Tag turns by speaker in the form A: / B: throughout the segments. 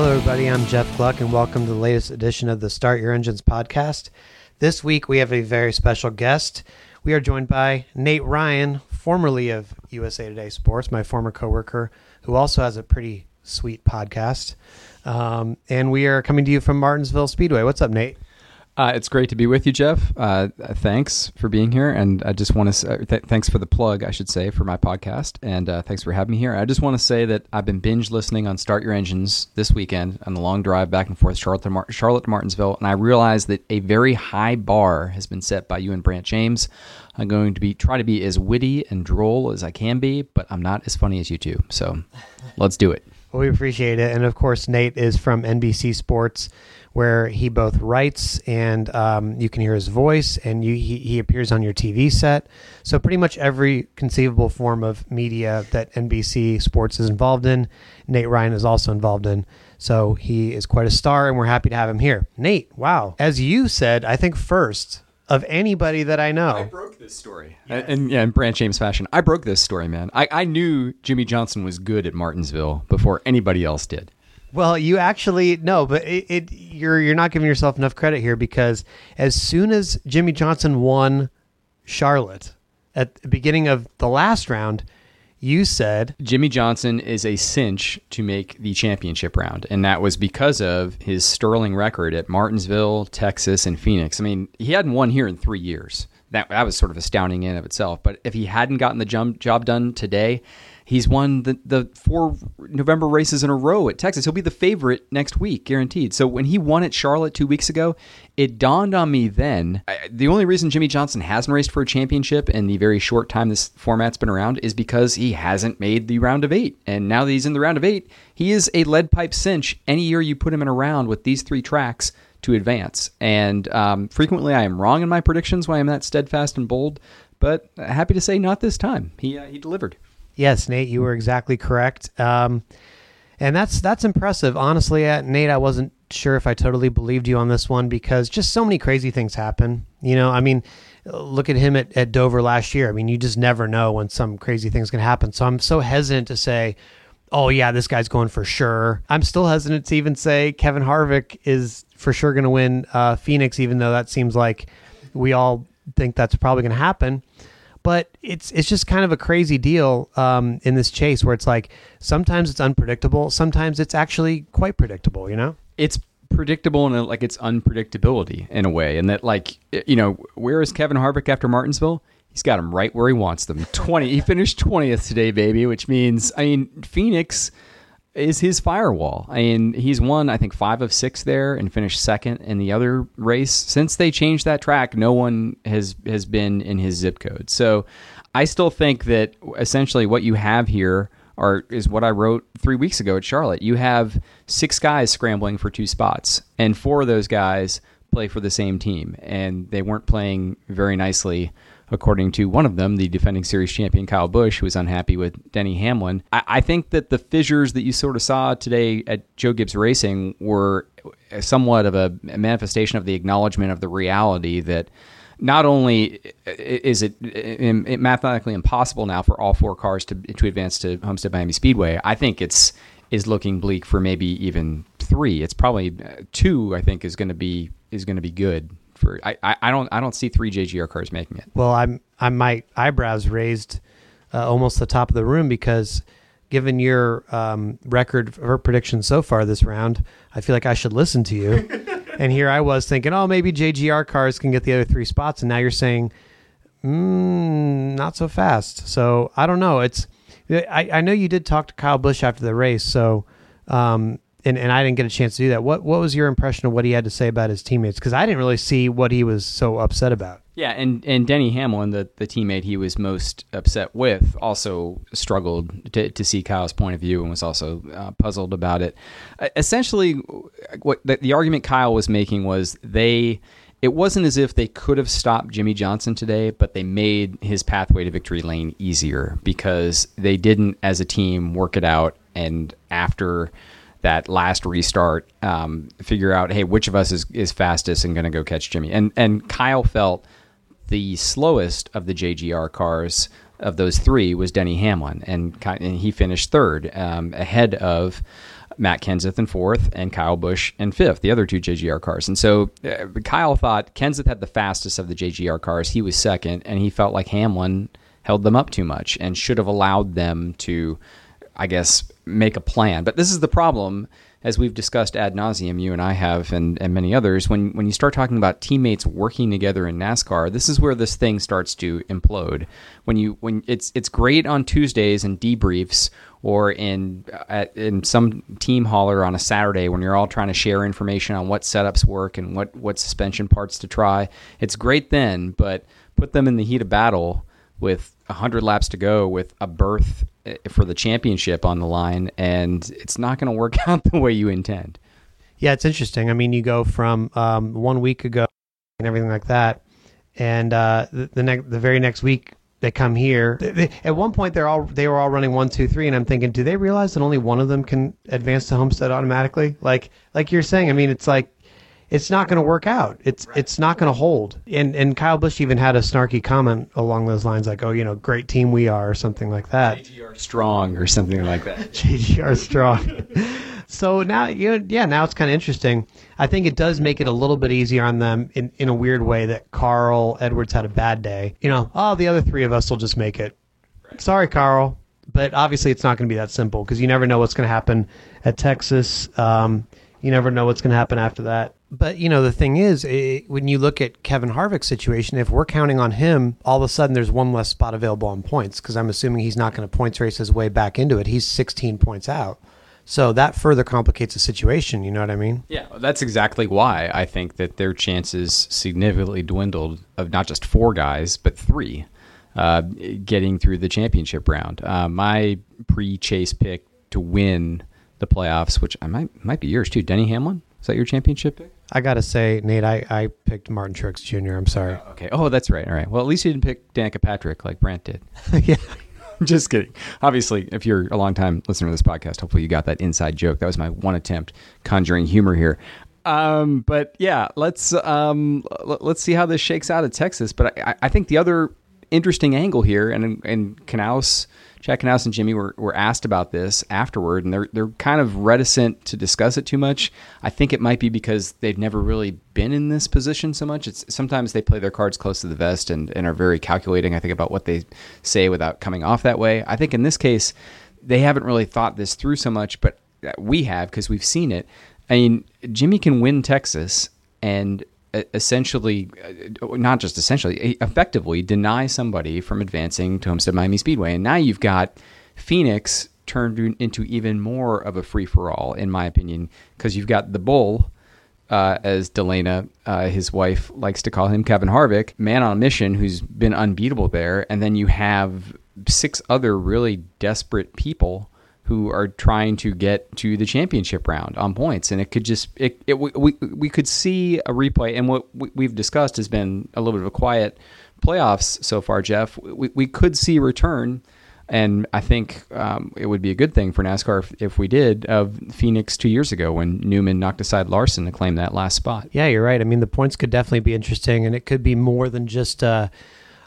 A: Hello, everybody. I'm Jeff Gluck, and welcome to the latest edition of the Start Your Engines podcast. This week, we have a very special guest. We are joined by Nate Ryan, formerly of USA Today Sports, my former coworker, who also has a pretty sweet podcast. Um, and we are coming to you from Martinsville Speedway. What's up, Nate?
B: Uh, it's great to be with you, Jeff. Uh, thanks for being here, and I just want to uh, th- thanks for the plug, I should say, for my podcast, and uh, thanks for having me here. I just want to say that I've been binge listening on Start Your Engines this weekend on the long drive back and forth Charlotte to, Mar- Charlotte to Martinsville, and I realized that a very high bar has been set by you and Brant James. I'm going to be try to be as witty and droll as I can be, but I'm not as funny as you two. So let's do it.
A: Well, we appreciate it, and of course, Nate is from NBC Sports where he both writes and um, you can hear his voice and you, he, he appears on your TV set. So, pretty much every conceivable form of media that NBC Sports is involved in, Nate Ryan is also involved in. So, he is quite a star and we're happy to have him here. Nate, wow. As you said, I think first, of anybody that I know.
B: I broke this story. Yes. And yeah, in Brant James fashion, I broke this story, man. I, I knew Jimmie Johnson was good at Martinsville before anybody else did.
A: Well, you actually no, but it, it, you're you're not giving yourself enough credit here because as soon as Jimmie Johnson won Charlotte at the beginning of the last round, you said
B: Jimmie Johnson is a cinch to make the championship round, and that was because of his sterling record at Martinsville, Texas, and Phoenix. I mean, he hadn't won here in three years. That that was sort of astounding in of itself. But if he hadn't gotten the job done today, He's won the, the four November races in a row at Texas. He'll be the favorite next week, guaranteed. So when he won at Charlotte two weeks ago, it dawned on me then I, the only reason Jimmie Johnson hasn't raced for a championship in the very short time this format's been around is because he hasn't made the round of eight. And now that he's in the round of eight, he is a lead pipe cinch any year you put him in a round with these three tracks to advance. And um, frequently I am wrong in my predictions why I'm that steadfast and bold, but happy to say not this time. He, uh, he delivered.
A: Yes, Nate, you were exactly correct. Um, and that's that's impressive. Honestly, uh, Nate, I wasn't sure if I totally believed you on this one because just so many crazy things happen. You know, I mean, look at him at, at Dover last year. I mean, you just never know when some crazy things can happen. So I'm so hesitant to say, oh, yeah, this guy's going for sure. I'm still hesitant to even say Kevin Harvick is for sure going to win uh, Phoenix, even though that seems like we all think that's probably going to happen but it's it's just kind of a crazy deal um, in this chase where it's like sometimes it's unpredictable, sometimes it's actually quite predictable. You know,
B: it's predictable and like it's unpredictability in a way, and that like you know where is Kevin Harvick after Martinsville? He's got him right where he wants them. Twenty. he finished twentieth today, baby, which means I mean Phoenix is his firewall. Mean, he's won, I think, five of six there and finished second in the other race. Since they changed that track, no one has has been in his zip code. So I still think that essentially what you have here are is what I wrote three weeks ago at Charlotte. You have six guys scrambling for two spots, and four of those guys play for the same team, and they weren't playing very nicely according to one of them, the defending series champion Kyle Busch, who was unhappy with Denny Hamlin. I, I think that the fissures that you sort of saw today at Joe Gibbs Racing were somewhat of a manifestation of the acknowledgement of the reality that not only is it mathematically impossible now for all four cars to to advance to Homestead Miami Speedway, I think it's is looking bleak for maybe even three. It's probably uh, two. I think is going to be is going to be good for I, I don't I don't see three JGR cars making it.
A: Well, I'm I'm my eyebrows raised uh, almost the top of the room because given your um, record for prediction so far this round, I feel like I should listen to you. and here I was thinking, oh, maybe JGR cars can get the other three spots, and now you're saying, mm, not so fast. So I don't know. It's I, I know you did talk to Kyle Busch after the race, so um, and, and I didn't get a chance to do that. What what was your impression of what he had to say about his teammates? Because I didn't really see what he was so upset about.
B: Yeah, and, and Denny Hamlin, the, the teammate he was most upset with, also struggled to, to see Kyle's point of view and was also uh, puzzled about it. Uh, essentially, what the, the argument Kyle was making was they it wasn't as if they could have stopped Jimmie Johnson today, but they made his pathway to victory lane easier because they didn't, as a team, work it out. And after that last restart, um, figure out, hey, which of us is, is fastest and going to go catch Jimmie. And and Kyle felt the slowest of the JGR cars of those three was Denny Hamlin, and, and he finished third, um, ahead of Matt Kenseth in fourth and Kyle Busch in fifth, the other two JGR cars. And so uh, Kyle thought Kenseth had the fastest of the JGR cars. He was second, and he felt like Hamlin held them up too much and should have allowed them to, I guess, make a plan. But this is the problem as we've discussed ad nauseum, you and I have, and, and many others, when, when you start talking about teammates working together in NASCAR, this is where this thing starts to implode. When you when it's it's great on Tuesdays and debriefs, or in uh, at, in some team hauler on a Saturday when you're all trying to share information on what setups work and what what suspension parts to try. It's great then, but put them in the heat of battle with 100 laps to go with a berth for the championship on the line, and it's not going to work out the way you intend.
A: Yeah, it's interesting. I mean, you go from um, one week ago and everything like that, and uh, the the, the very next week they come here. They, they, at one point, they're all they were all running one, two, three, and I'm thinking, do they realize that only one of them can advance to Homestead automatically? Like like you're saying, I mean, it's like it's not going to work out. It's right. it's not going to hold. And and Kyle Busch even had a snarky comment along those lines, like, "Oh, you know, great team we are," or something like that.
B: JGR strong, or something like that.
A: JGR strong. so now, you know, yeah, now it's kind of interesting. I think it does make it a little bit easier on them in in a weird way that Carl Edwards had a bad day. You know, oh, the other three of us will just make it. Right. Sorry, Carl. But obviously, it's not going to be that simple because you never know what's going to happen at Texas. Um, you never know what's going to happen after that. But you know the thing is, it, when you look at Kevin Harvick's situation, if we're counting on him, all of a sudden there's one less spot available on points because I'm assuming he's not going to points race his way back into it. He's 16 points out. So that further complicates the situation. You know what I mean?
B: Yeah, that's exactly why I think that their chances significantly dwindled of not just four guys, but three uh, getting through the championship round. Uh, my pre-chase pick to win the playoffs, which I might might be yours too, Denny Hamlin. Is that your championship pick?
A: I gotta say, Nate, I, I picked Martin Truex Jr. I'm sorry.
B: Oh, okay. Oh, that's right. All right. Well, at least you didn't pick Danica Patrick like Brant did.
A: yeah.
B: Just kidding. Obviously, if you're a long time listener to this podcast, hopefully you got that inside joke. That was my one attempt conjuring humor here. Um, but yeah, let's um, l- let's see how this shakes out at Texas. But I, I think the other interesting angle here, and and Knaus Chad Knaus and Jimmie were, were asked about this afterward, and they're they're kind of reticent to discuss it too much. I think it might be because they've never really been in this position so much. It's sometimes they play their cards close to the vest and, and are very calculating. I think about what they say without coming off that way. I think in this case, they haven't really thought this through so much, but uh, we have because we've seen it. I mean, Jimmie can win Texas and essentially, uh, not just essentially, effectively deny somebody from advancing to Homestead Miami Speedway. And now you've got Phoenix turned into even more of a free for all, in my opinion, because you've got the Bull. Uh, as DeLana, uh, his wife, likes to call him, Kevin Harvick, man on a mission who's been unbeatable there. And then you have six other really desperate people who are trying to get to the championship round on points, and it could just it, it we, we could see a replay, and what we've discussed has been a little bit of a quiet playoffs so far, Jeff. We, we could see return, and I think um, it would be a good thing for NASCAR if, if, we did of Phoenix two years ago when Newman knocked aside Larson to claim that last spot.
A: Yeah, you're right. I mean, the points could definitely be interesting, and it could be more than just uh,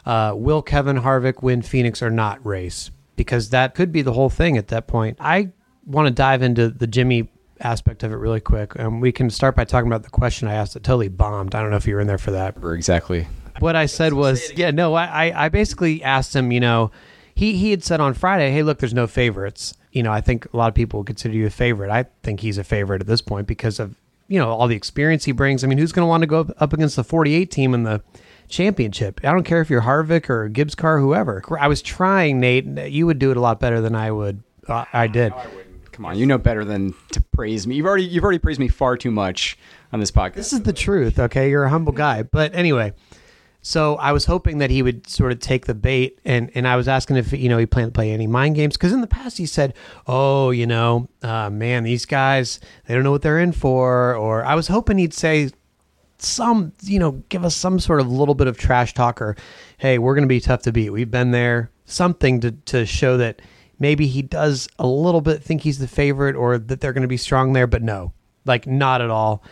A: uh, will Kevin Harvick win Phoenix or not race because that could be the whole thing at that point. I want to dive into the Jimmy aspect of it really quick. Um, we can start by talking about the question I asked that totally bombed. I don't know if you were in there for that.
B: Exactly.
A: What I said was, yeah, no, I, I basically asked him, you know, he, he had said on Friday, hey, look, there's no favorites. You know, I think a lot of people would consider you a favorite. I think he's a favorite at this point because of, you know, all the experience he brings. I mean, who's going to want to go up against the 48 team in the championship. I don't care if you're Harvick or Gibbs car, whoever. I was trying, Nate. You would do it a lot better than I would. Uh, I did. No, I
B: Come on, you know better than to praise me. You've already you've already praised me far too much on this podcast.
A: This is the truth, okay? You're a humble guy. But anyway, so I was hoping that he would sort of take the bait, and, and I was asking if you know he planned to play any mind games because in the past he said, "Oh, you know, uh, man, these guys they don't know what they're in for," or I was hoping he'd say some, you know, give us some sort of little bit of trash talk or, hey, we're going to be tough to beat. We've been there. Something to, to show that maybe he does a little bit think he's the favorite or that they're going to be strong there, but no, like not at all.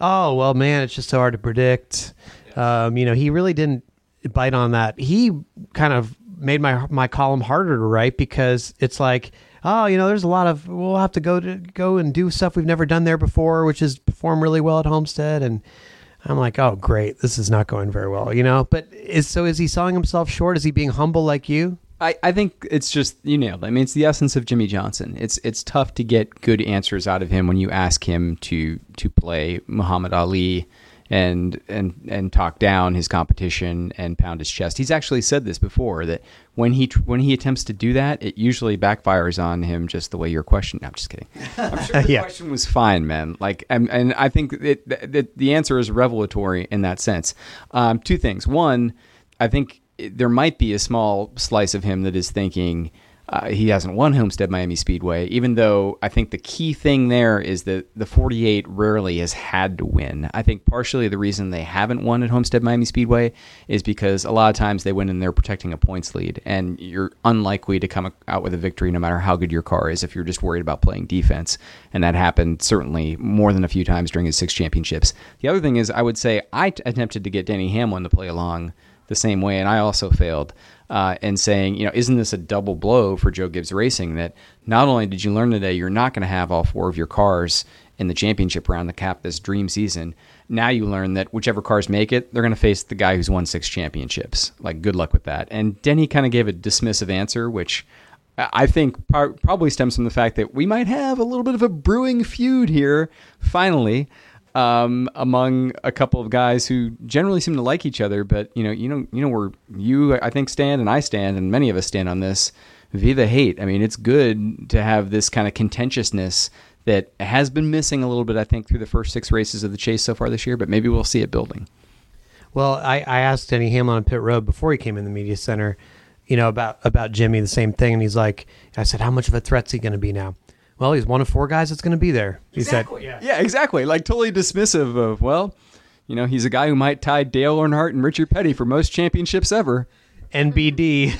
A: Oh, well, man, it's just so hard to predict. Um, you know, he really didn't bite on that. He kind of made my my column harder to write because it's like, oh, you know, there's a lot of we'll have to go to go and do stuff we've never done there before, which is perform really well at Homestead. And I'm like, oh, great, this is not going very well, you know. But is so is he selling himself short? Is he being humble like you?
B: I, I think it's just you nailed. It. I mean, it's the essence of Jimmie Johnson. It's it's tough to get good answers out of him when you ask him to to play Muhammad Ali and and and talk down his competition and pound his chest. He's actually said this before that when he when he attempts to do that, it usually backfires on him just the way your question. No, I'm just kidding. I'm sure the
A: Yeah.
B: question was fine, man. Like, and, and I think it, that the answer is revelatory in that sense. Um, two things. One, I think there might be a small slice of him that is thinking. Uh, he hasn't won Homestead Miami Speedway, even though I think the key thing there is that the 48 rarely has had to win. I think partially the reason they haven't won at Homestead Miami Speedway is because a lot of times they win and they're protecting a points lead, and you're unlikely to come out with a victory no matter how good your car is if you're just worried about playing defense. And that happened certainly more than a few times during his six championships. The other thing is, I would say I t- attempted to get Denny Hamlin to play along the same way, and I also failed. Uh, and saying, you know, isn't this a double blow for Joe Gibbs Racing that not only did you learn today you're not going to have all four of your cars in the championship round to cap this dream season, now you learn that whichever cars make it, they're going to face the guy who's won six championships. Like, good luck with that. And Denny kind of gave a dismissive answer, which I think probably stems from the fact that we might have a little bit of a brewing feud here, finally um, among a couple of guys who generally seem to like each other. But you know, you know, you know where you I think stand and I stand, and many of us stand on this. Viva hate. I mean, it's good to have this kind of contentiousness that has been missing a little bit. I think through the first six races of the chase so far this year, but maybe we'll see it building.
A: Well, I, I asked Denny Hamlin on pit road before he came in the media center, you know, about about Jimmie, the same thing, and he's like, I said, how much of a threat's he going to be now? Well, he's one of four guys that's going to be there. He said,
B: yeah. yeah, exactly. Like totally dismissive of well, you know, he's a guy who might tie Dale Earnhardt and Richard Petty for most championships ever.
A: NBD.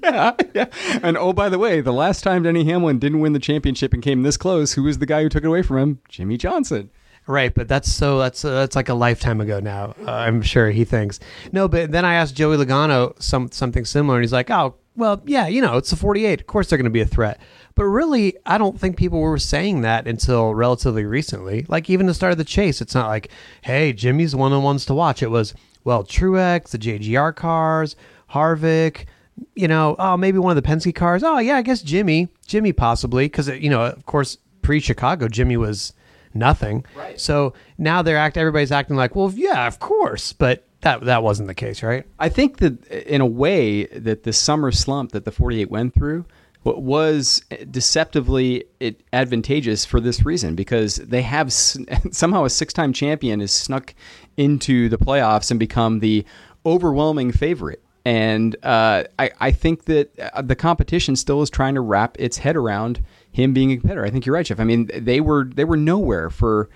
B: yeah, yeah. And oh, by the way, the last time Denny Hamlin didn't win the championship and came this close, who was the guy who took it away from him? Jimmie Johnson.
A: Right, but that's so that's uh, that's like a lifetime ago now. Uh, I'm sure he thinks. No, but then I asked Joey Logano some something similar, and he's like, "Oh, well, yeah, you know, it's a 48. Of course, they're going to be a threat." But really, I don't think people were saying that until relatively recently. Like even the start of the chase, it's not like, "Hey, Jimmie's one of the ones to watch." It was, well, Truex, the JGR cars, Harvick. You know, oh, maybe one of the Penske cars. Oh, yeah, I guess Jimmie, Jimmie possibly, because you know, of course, pre-Chicago, Jimmie was nothing.
B: Right.
A: So now they're act. Everybody's acting like, well, yeah, of course, but that that wasn't the case, right?
B: I think that in a way that the summer slump that the 48 went through wa- was deceptively advantageous for this reason because they have somehow a six-time champion has snuck into the playoffs and become the overwhelming favorite. And uh, I, I think that uh, the competition still is trying to wrap its head around him being a competitor. I think you're right, Jeff. I mean, they were they were nowhere for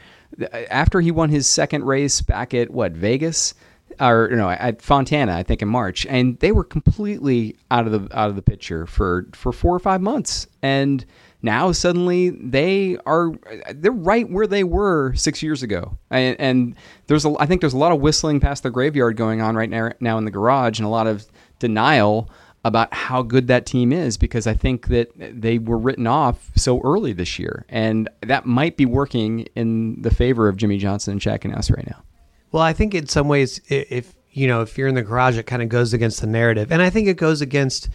B: after he won his second race back at what Vegas or you know, at Fontana, I think in March, and they were completely out of the out of the picture for for four or five months, and now suddenly they are they're right where they were six years ago, and, and there's a I think there's a lot of whistling past the graveyard going on right now now in the garage, and a lot of denial about how good that team is because I think that they were written off so early this year, and that might be working in the favor of Jimmie Johnson and Chad Knaus right now.
A: Well, I think in some ways, if you know, if you're in the garage, it kind of goes against the narrative, and I think it goes against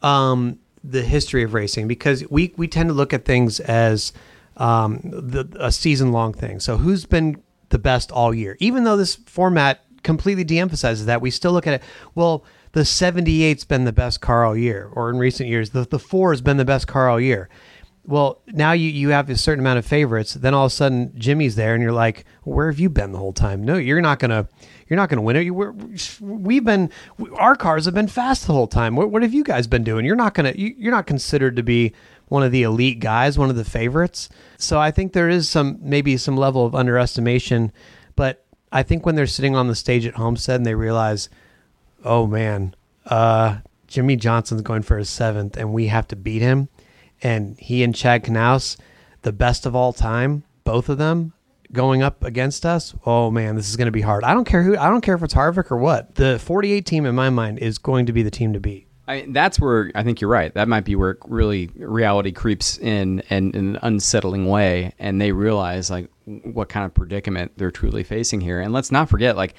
A: um, the history of racing because we we tend to look at things as um, the, a season long thing. So who's been the best all year? Even though this format completely de-emphasizes that, we still look at it. Well, the 78's been the best car all year, or in recent years, the the four has been the best car all year. Well, now you, you have a certain amount of favorites. Then all of a sudden Jimmie's there, and you're like, "Where have you been the whole time?" No, you're not gonna you're not gonna win it. We're, we've been our cars have been fast the whole time. What, what have you guys been doing? You're not gonna you, you're not considered to be one of the elite guys, one of the favorites. So I think there is some maybe some level of underestimation, but I think when they're sitting on the stage at Homestead and they realize, oh man, uh, Jimmie Johnson's going for his seventh, and we have to beat him. And he and Chad Knaus, the best of all time, both of them going up against us. Oh man, this is going to be hard. I don't care who. I don't care if it's Harvick or what. The 48 team in my mind is going to be the team to beat.
B: I, that's where I think you're right. That might be where really reality creeps in, in, in an unsettling way, and they realize like what kind of predicament they're truly facing here. And let's not forget, like,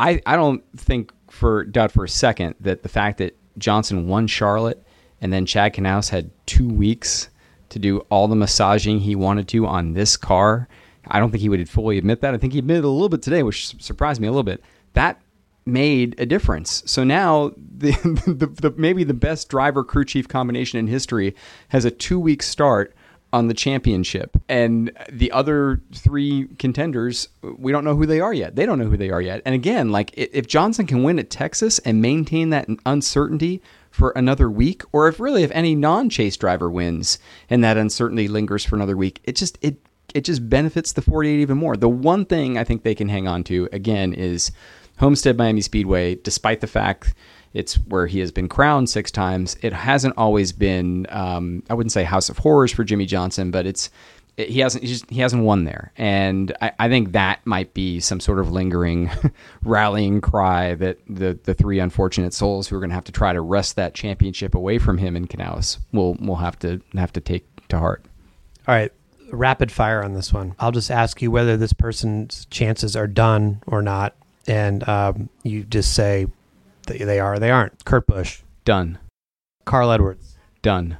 B: I, I don't think for doubt for a second that the fact that Johnson won Charlotte and then Chad Knaus had two weeks to do all the massaging he wanted to on this car. I don't think he would fully admit that. I think he admitted a little bit today, which surprised me a little bit. That made a difference. So now the, the, the, maybe the best driver crew chief combination in history has a two week start on the championship, and the other three contenders we don't know who they are yet. They don't know who they are yet. And again, like if Johnson can win at Texas and maintain that uncertainty for another week, or if really if any non chase driver wins and that uncertainty lingers for another week, it just it it just benefits the 48 even more. The one thing I think they can hang on to again is Homestead Miami Speedway, despite the fact it's where he has been crowned six times, it hasn't always been. Um, I wouldn't say House of Horrors for Jimmie Johnson, but it's it, he hasn't he, just, he hasn't won there, and I, I, think that might be some sort of lingering rallying cry that the the three unfortunate souls who are going to have to try to wrest that championship away from him in Knaus will will have to have to take to heart.
A: All right, rapid fire on this one. I'll just ask you whether this person's chances are done or not, and um, you just say they are they aren't. Kurt Busch.
B: Done.
A: Carl Edwards.
B: Done.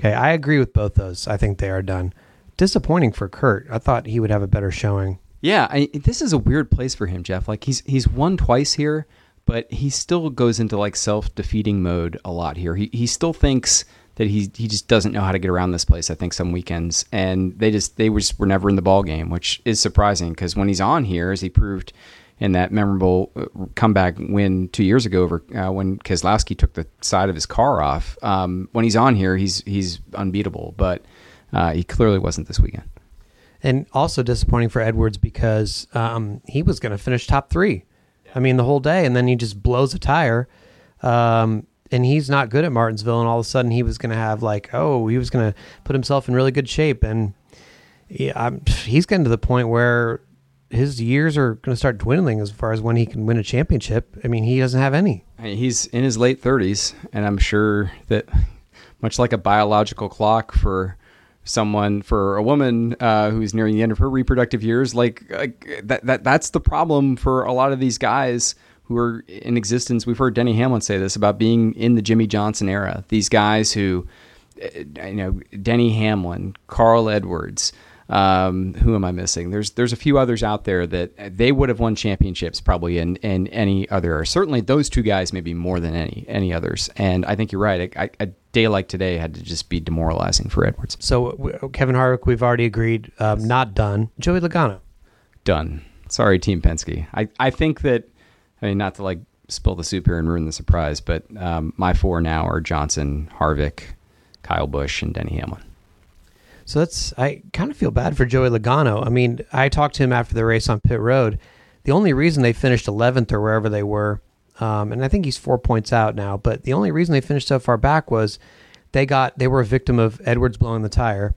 A: Okay, I agree with both those. I think they are done. Disappointing for Kurt. I thought he would have a better showing.
B: Yeah, I, this is a weird place for him, Jeff. Like he's he's won twice here, but he still goes into like self defeating mode a lot here. He he still thinks that he he just doesn't know how to get around this place. I think some weekends, and they just they were just were never in the ball game, which is surprising because when he's on here, as he proved in that memorable uh, comeback win two years ago over uh, when Keselowski took the side of his car off. Um, when he's on here, he's he's unbeatable, but uh, he clearly wasn't this weekend.
A: And also disappointing for Edwards because um, he was going to finish top three. I mean, the whole day, and then he just blows a tire. Um, and he's not good at Martinsville, and all of a sudden he was going to have like, oh, he was going to put himself in really good shape, and yeah, I'm, he's getting to the point where his years are going to start dwindling as far as when he can win a championship. I mean, he doesn't have any.
B: He's in his late 30s, and I'm sure that much like a biological clock for someone for a woman uh, who's nearing the end of her reproductive years, like, like that, that that's the problem for a lot of these guys who are in existence. We've heard Denny Hamlin say this about being in the jimmie Johnson era. These guys who, eh, you know, Denny Hamlin, Carl Edwards. Um, who am I missing? There's there's a few others out there that they would have won championships probably in, in any other. Certainly, those two guys maybe more than any any others. And I think you're right. A, a day like today had to just be demoralizing for Edwards.
A: So Kevin Harvick, we've already agreed, um, not done. Joey Logano,
B: done. Sorry, Team Penske. I I think that I mean not to like spill the soup here and ruin the surprise, but um, my four now are Johnson, Harvick, Kyle Busch, and Denny Hamlin.
A: So that's I kind of feel bad for Joey Logano. I mean, I talked to him after the race on pit road. The only reason they finished 11th or wherever they were, um, and I think he's four points out now, but the only reason they finished so far back was they got they were a victim of Edwards blowing the tire.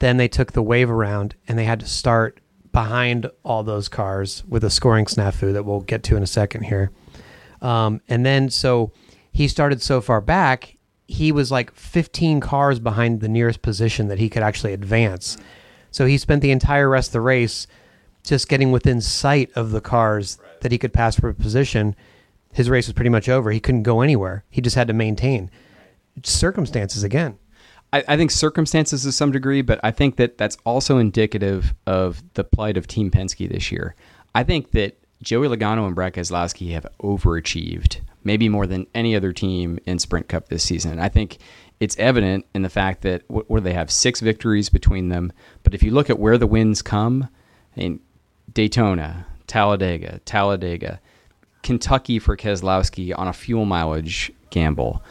A: Then they took the wave around and they had to start behind all those cars with a scoring snafu that we'll get to in a second here. Um, and then so he started so far back, he was like 15 cars behind the nearest position that he could actually advance. So he spent the entire rest of the race just getting within sight of the cars right. that he could pass for a position. His race was pretty much over. He couldn't go anywhere. He just had to maintain. Circumstances again.
B: I, I think circumstances to some degree, but I think that that's also indicative of the plight of Team Penske this year. I think that Joey Logano and Brad Keselowski have overachieved maybe more than any other team in Sprint Cup this season. I think it's evident in the fact that where they have six victories between them. But if you look at where the wins come, in Daytona, Talladega, Talladega, Kentucky for Keselowski on a fuel mileage gamble.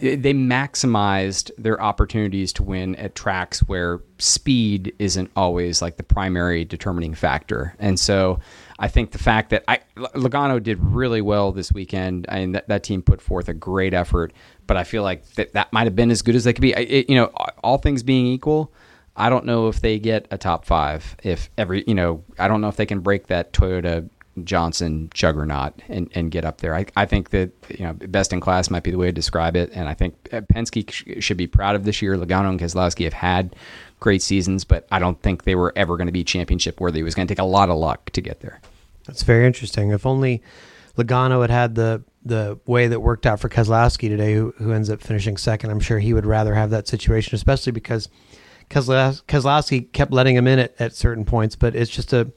B: They maximized their opportunities to win at tracks where speed isn't always like the primary determining factor. And so I think the fact that I, Logano did really well this weekend, I mean, that, that team put forth a great effort, but I feel like that, that might have been as good as they could be. It, you know, all things being equal, I don't know if they get a top five. If every, you know, I don't know if they can break that Toyota Johnson juggernaut and, and get up there. I, I think that you know best in class might be the way to describe it, and I think uh, Penske sh- should be proud of this year. Logano and Keselowski have had great seasons, but I don't think they were ever going to be championship worthy. It was going to take a lot of luck to get there.
A: That's very interesting. If only Logano had had the the way that worked out for Keselowski today, who, who ends up finishing second, I'm sure he would rather have that situation, especially because Keselowski kept letting him in at, at certain points. But it's just a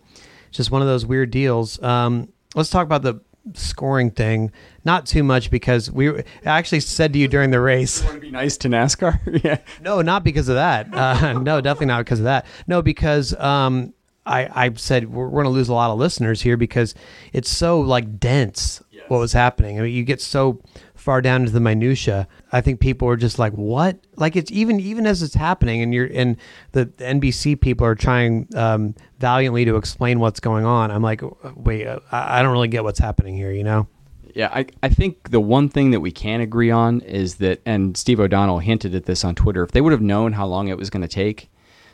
A: just one of those weird deals. Um, let's talk about the scoring thing. Not too much because we I actually said to you during the race.
B: You want to be nice to NASCAR? yeah.
A: No, not because of that. Uh, no, definitely not because of that. No, because um, I I said we're, we're going to lose a lot of listeners here because it's so like dense yes. what was happening. I mean, you get so far down into the minutia. I think people are just like, "What?" Like it's even even as it's happening, and you're and the, the NBC people are trying um, valiantly to explain what's going on. I'm like, wait, uh, I, I don't really get what's happening here. You know?
B: Yeah, I, I think the one thing that we can agree on is that, and Steve O'Donnell hinted at this on Twitter, if they would have known how long it was going to take,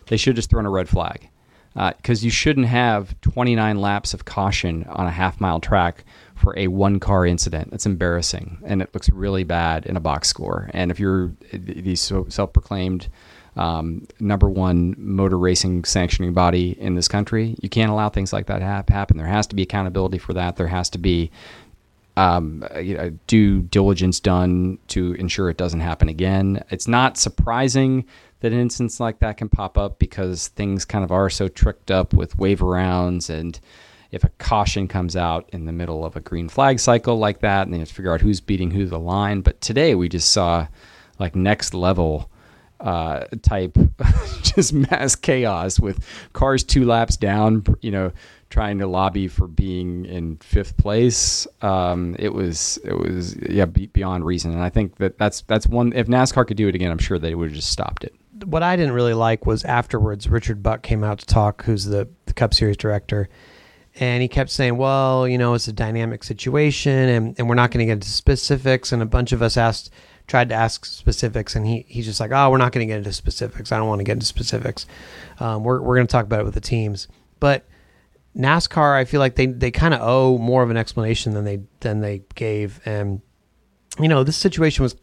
B: they should have just thrown a red flag. Because uh, you shouldn't have 29 laps of caution on a half mile track for a one car incident. That's embarrassing, and it looks really bad in a box score. And if you're the self proclaimed um, number one motor racing sanctioning body in this country, you can't allow things like that happen. There has to be accountability for that. There has to be um, you know, due diligence done to ensure it doesn't happen again. It's not surprising that an instance like that can pop up because things kind of are so tricked up with wave arounds and if a caution comes out in the middle of a green flag cycle like that, and you have to figure out who's beating who the line. But today we just saw like next level uh, type just mass chaos with cars two laps down, you know, trying to lobby for being in fifth place. Um, it was it was yeah beyond reason, and I think that that's that's one. If NASCAR could do it again, I'm sure they would have just stopped it.
A: What I didn't really like was afterwards, Richard Buck came out to talk, who's the, the Cup Series director, and he kept saying, "Well, you know, it's a dynamic situation, and, and we're not going to get into specifics." And a bunch of us asked, tried to ask specifics, and he he's just like, "Oh, we're not going to get into specifics. I don't want to get into specifics. Um, we're we're going to talk about it with the teams." But NASCAR, I feel like they they kind of owe more of an explanation than they than they gave, and you know, this situation was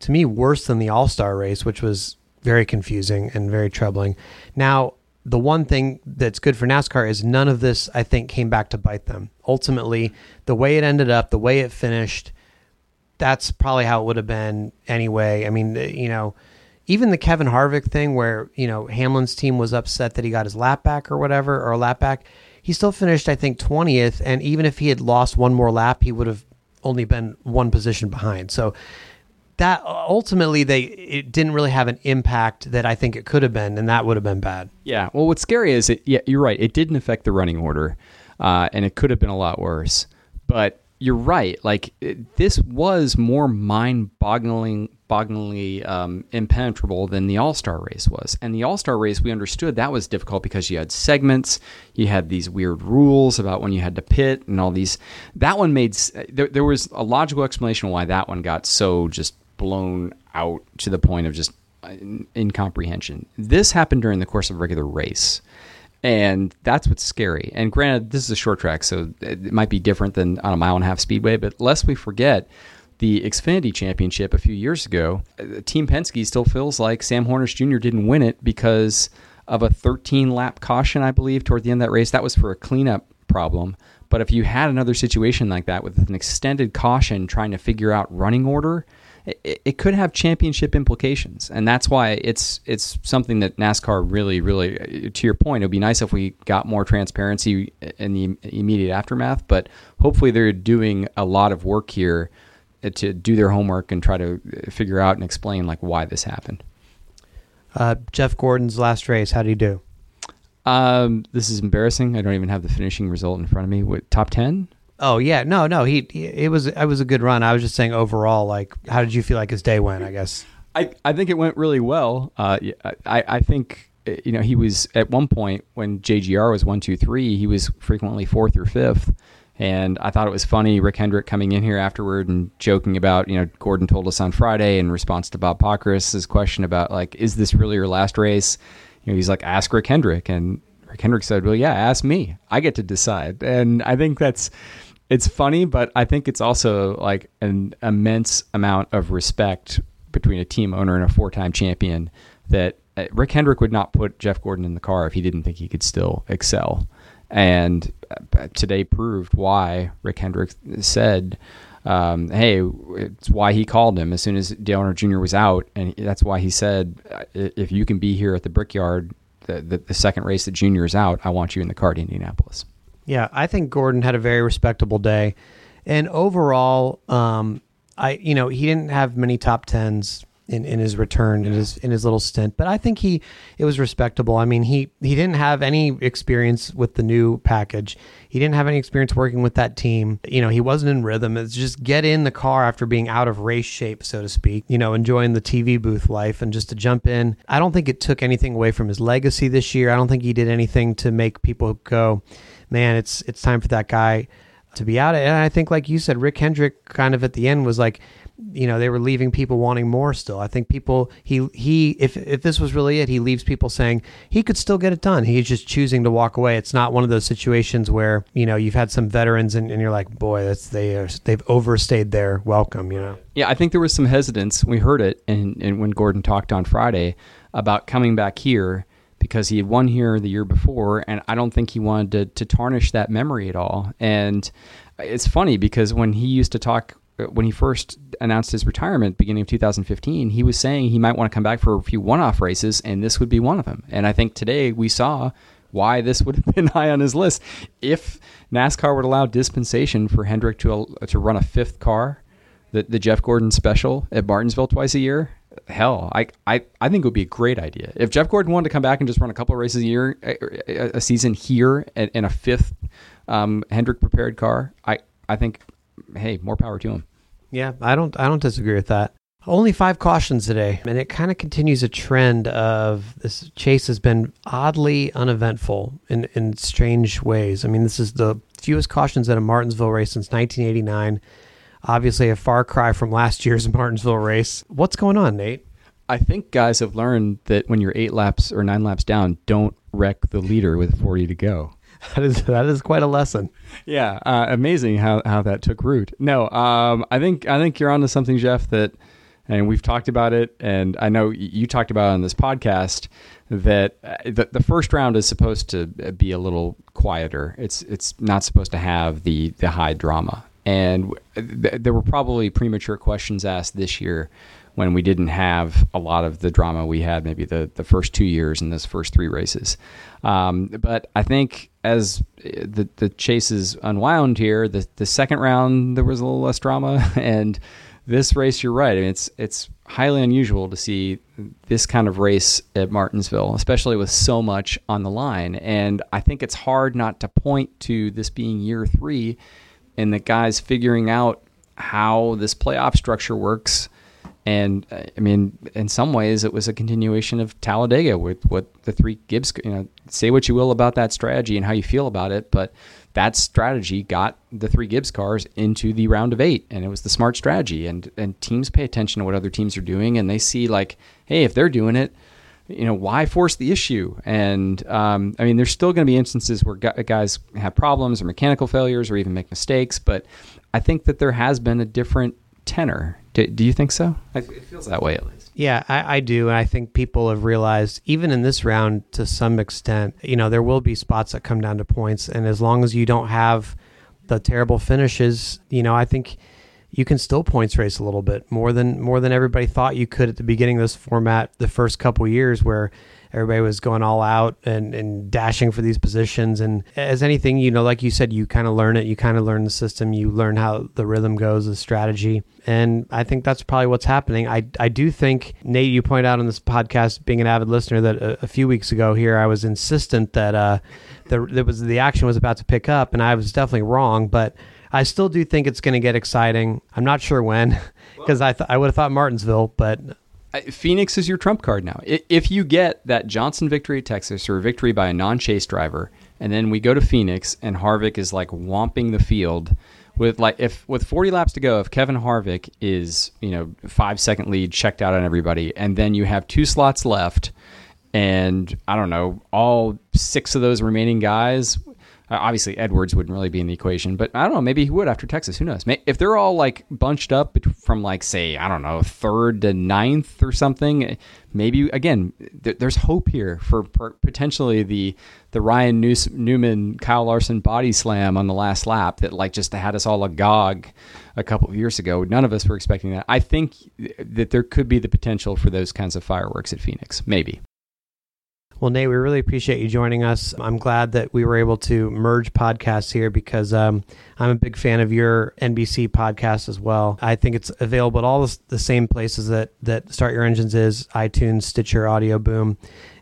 A: to me worse than the All Star race, which was very confusing and very troubling. Now the one thing that's good for NASCAR is none of this, I think, came back to bite them. Ultimately, the way it ended up, the way it finished, that's probably how it would have been anyway. I mean, you know, even the Kevin Harvick thing where, you know, Hamlin's team was upset that he got his lap back or whatever, or a lap back, he still finished, I think, 20th. And even if he had lost one more lap, he would have only been one position behind. So that ultimately they it didn't really have an impact that I think it could have been, and that would have been bad.
B: Yeah. Well, what's scary is it. Yeah, you're right. It didn't affect the running order, uh, and it could have been a lot worse. But you're right. Like it, this was more mind-boggling, bogglingly um, impenetrable than the All Star race was. And the All Star race, we understood that was difficult because you had segments, you had these weird rules about when you had to pit, and all these. That one made there, there was a logical explanation why that one got so just blown out to the point of just uh, incomprehension. This happened during the course of a regular race. And that's what's scary. And granted, this is a short track, so it might be different than on a mile and a half speedway. But lest we forget, the Xfinity Championship a few years ago, uh, Team Penske still feels like Sam Hornish Jr. didn't win it because of a 13 lap caution, I believe, toward the end of that race. That was for a cleanup problem. But if you had another situation like that with an extended caution trying to figure out running order, it, it could have championship implications, and that's why it's it's something that NASCAR really, really. To your point, it would be nice if we got more transparency in the immediate aftermath, but hopefully they're doing a lot of work here to do their homework and try to figure out and explain like why this happened.
A: Uh, Jeff Gordon's last race, how did he do?
B: Um, this is embarrassing. I don't even have the finishing result in front of me. What, top ten?
A: Oh yeah, no, no. He, he it was it was a good run. I was just saying overall, like, how did you feel like his day went? I guess.
B: I, I think it went really well. Uh, I I think you know he was at one point when JGR was one two three, he was frequently fourth or fifth. And I thought it was funny, Rick Hendrick coming in here afterward and joking about, you know, Gordon told us on Friday in response to Bob Pockrass's question about like, is this really your last race? You know, he's like, ask Rick Hendrick, and Rick Hendrick said, "Well, yeah, ask me. I get to decide." And I think that's it's funny, but I think it's also like an immense amount of respect between a team owner and a four-time champion that uh, Rick Hendrick would not put Jeff Gordon in the car if he didn't think he could still excel. And uh, today proved why Rick Hendrick said, um, "Hey, it's why he called him as soon as Dale Earnhardt Jr. was out, and that's why he said, if you can be here at the Brickyard, the, the, the second race that Junior is out, I want you in the car to Indianapolis."
A: Yeah, I think Gordon had a very respectable day, and overall, um, I you know he didn't have many top tens in, in his return in his in his little stint. But I think he it was respectable. I mean, he he didn't have any experience with the new package. He didn't have any experience working with that team. You know, he wasn't in rhythm. It's just get in the car after being out of race shape, so to speak. You know, enjoying the TV booth life and just to jump in. I don't think it took anything away from his legacy this year. I don't think he did anything to make people go, man, it's it's time for that guy to be out. And I think, like you said, Rick Hendrick kind of at the end was like, you know they were leaving people wanting more still. I think people he he if if this was really it he leaves people saying he could still get it done. He's just choosing to walk away. It's not one of those situations where you know you've had some veterans and, and you're like boy that's they are they've overstayed their welcome you know?
B: Yeah i think there was some hesitance. We heard it and and when gordon talked on friday about coming back here because he had won here the year before and i don't think he wanted to, to tarnish that memory at all. And it's funny because when he used to talk uh, when he first announced his retirement beginning of 2015 he was saying he might want to come back for a few one-off races and this would be one of them. And i think today we saw why this would have been high on his list. If nascar would allow dispensation for hendrick to, uh, to run a fifth car the, the jeff gordon special at martinsville twice a year hell I, I, I think it would be a great idea if jeff gordon wanted to come back and just run a couple of races a year a, a season here in a fifth um, hendrick prepared car i, I think hey, more power to him.
A: Yeah, I don't I don't disagree with that. Only five cautions today, and it kind of continues a trend of this chase has been oddly uneventful in, in strange ways. I mean, this is the fewest cautions at a Martinsville race since 1989. Obviously, a far cry from last year's Martinsville race. What's going on, Nate?
B: I think guys have learned that when you're eight laps or nine laps down, don't wreck the leader with 40 to go.
A: That is that is quite a lesson.
B: Yeah, uh, amazing how, how that took root. No, um, I think I think you're onto something, Jeff. That, and we've talked about it, and I know you talked about on this podcast that uh, the, the first round is supposed to be a little quieter. It's it's not supposed to have the the high drama, and th- there were probably premature questions asked this year when we didn't have a lot of the drama we had maybe the, the first two years in those first three races. Um, but I think as the the chase is unwound here, the the second round there was a little less drama, and this race, you're right. I mean, it's it's highly unusual to see this kind of race at Martinsville, especially with so much on the line. And I think it's hard not to point to this being year three, and the guys figuring out how this playoff structure works and uh, I mean, in some ways, it was a continuation of Talladega with what the three Gibbs. You know, say what you will about that strategy and how you feel about it, but that strategy got the three Gibbs cars into the round of eight, and it was the smart strategy. And and teams pay attention to what other teams are doing, and they see like, hey, if they're doing it, you know, why force the issue? And um, I mean, there's still going to be instances where guys have problems or mechanical failures or even make mistakes, but I think that there has been a different tenor do, do you think so? It feels that way at least.
A: Yeah, I, I, do. And I think people have realized, even in this round to some extent, you know, there will be spots that come down to points. And as long as you don't have the terrible finishes, you know, I think you can still points race a little bit more than more than everybody thought you could at the beginning of this format the first couple years where everybody was going all out and, and dashing for these positions. And as anything, you know, like you said, you kind of learn it. You kind of learn the system. You learn how the rhythm goes, the strategy. And I think that's probably what's happening. I, I do think, Nate, you point out on this podcast, being an avid listener, that a, a few weeks ago here, I was insistent that uh, the, there was, the action was about to pick up. And I was definitely wrong. But I still do think it's going to get exciting. I'm not sure when, because I, th- I would have thought Martinsville, but
B: Phoenix is your trump card now. If you get that Johnson victory at Texas or a victory by a non-chase driver, and then we go to Phoenix and Harvick is like womping the field with like if with 40 laps to go, if Kevin Harvick is you know five second lead checked out on everybody, and then you have two slots left, and I don't know, all six of those remaining guys uh, obviously, Edwards wouldn't really be in the equation, but I don't know. Maybe he would after Texas. Who knows? If they're all like bunched up from like say I don't know third to ninth or something, maybe again th- there's hope here for potentially the the Ryan Newman Kyle Larson body slam on the last lap that like just had us all agog a couple of years ago. None of us were expecting that. I think that there could be the potential for those kinds of fireworks at Phoenix. Maybe.
A: Well, Nate, we really appreciate you joining us. I'm glad that we were able to merge podcasts here because um, I'm a big fan of your NBC podcast as well. I think it's available at all the same places that, that Start Your Engines is iTunes, Stitcher, Audioboom.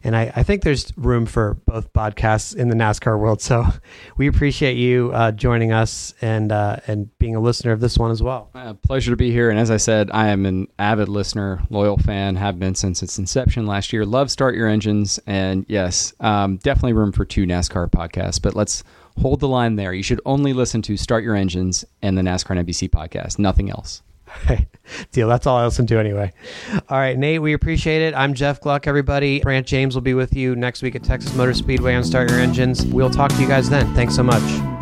A: And I, I think there's room for both podcasts in the NASCAR world. So we appreciate you uh, joining us and uh, and being a listener of this one as well.
B: Uh, pleasure to be here. And as I said, I am an avid listener, loyal fan, have been since its inception last year. Love Start Your Engines. And yes, um, definitely room for two NASCAR podcasts. But let's hold the line there. You should only listen to Start Your Engines and the NASCAR and NBC podcast, nothing else.
A: Deal. That's all I listen to anyway. All right, Nate, we appreciate it. I'm Jeff Gluck, everybody. Brant James will be with you next week at Texas Motor Speedway on Start Your Engines. We'll talk to you guys then. Thanks so much.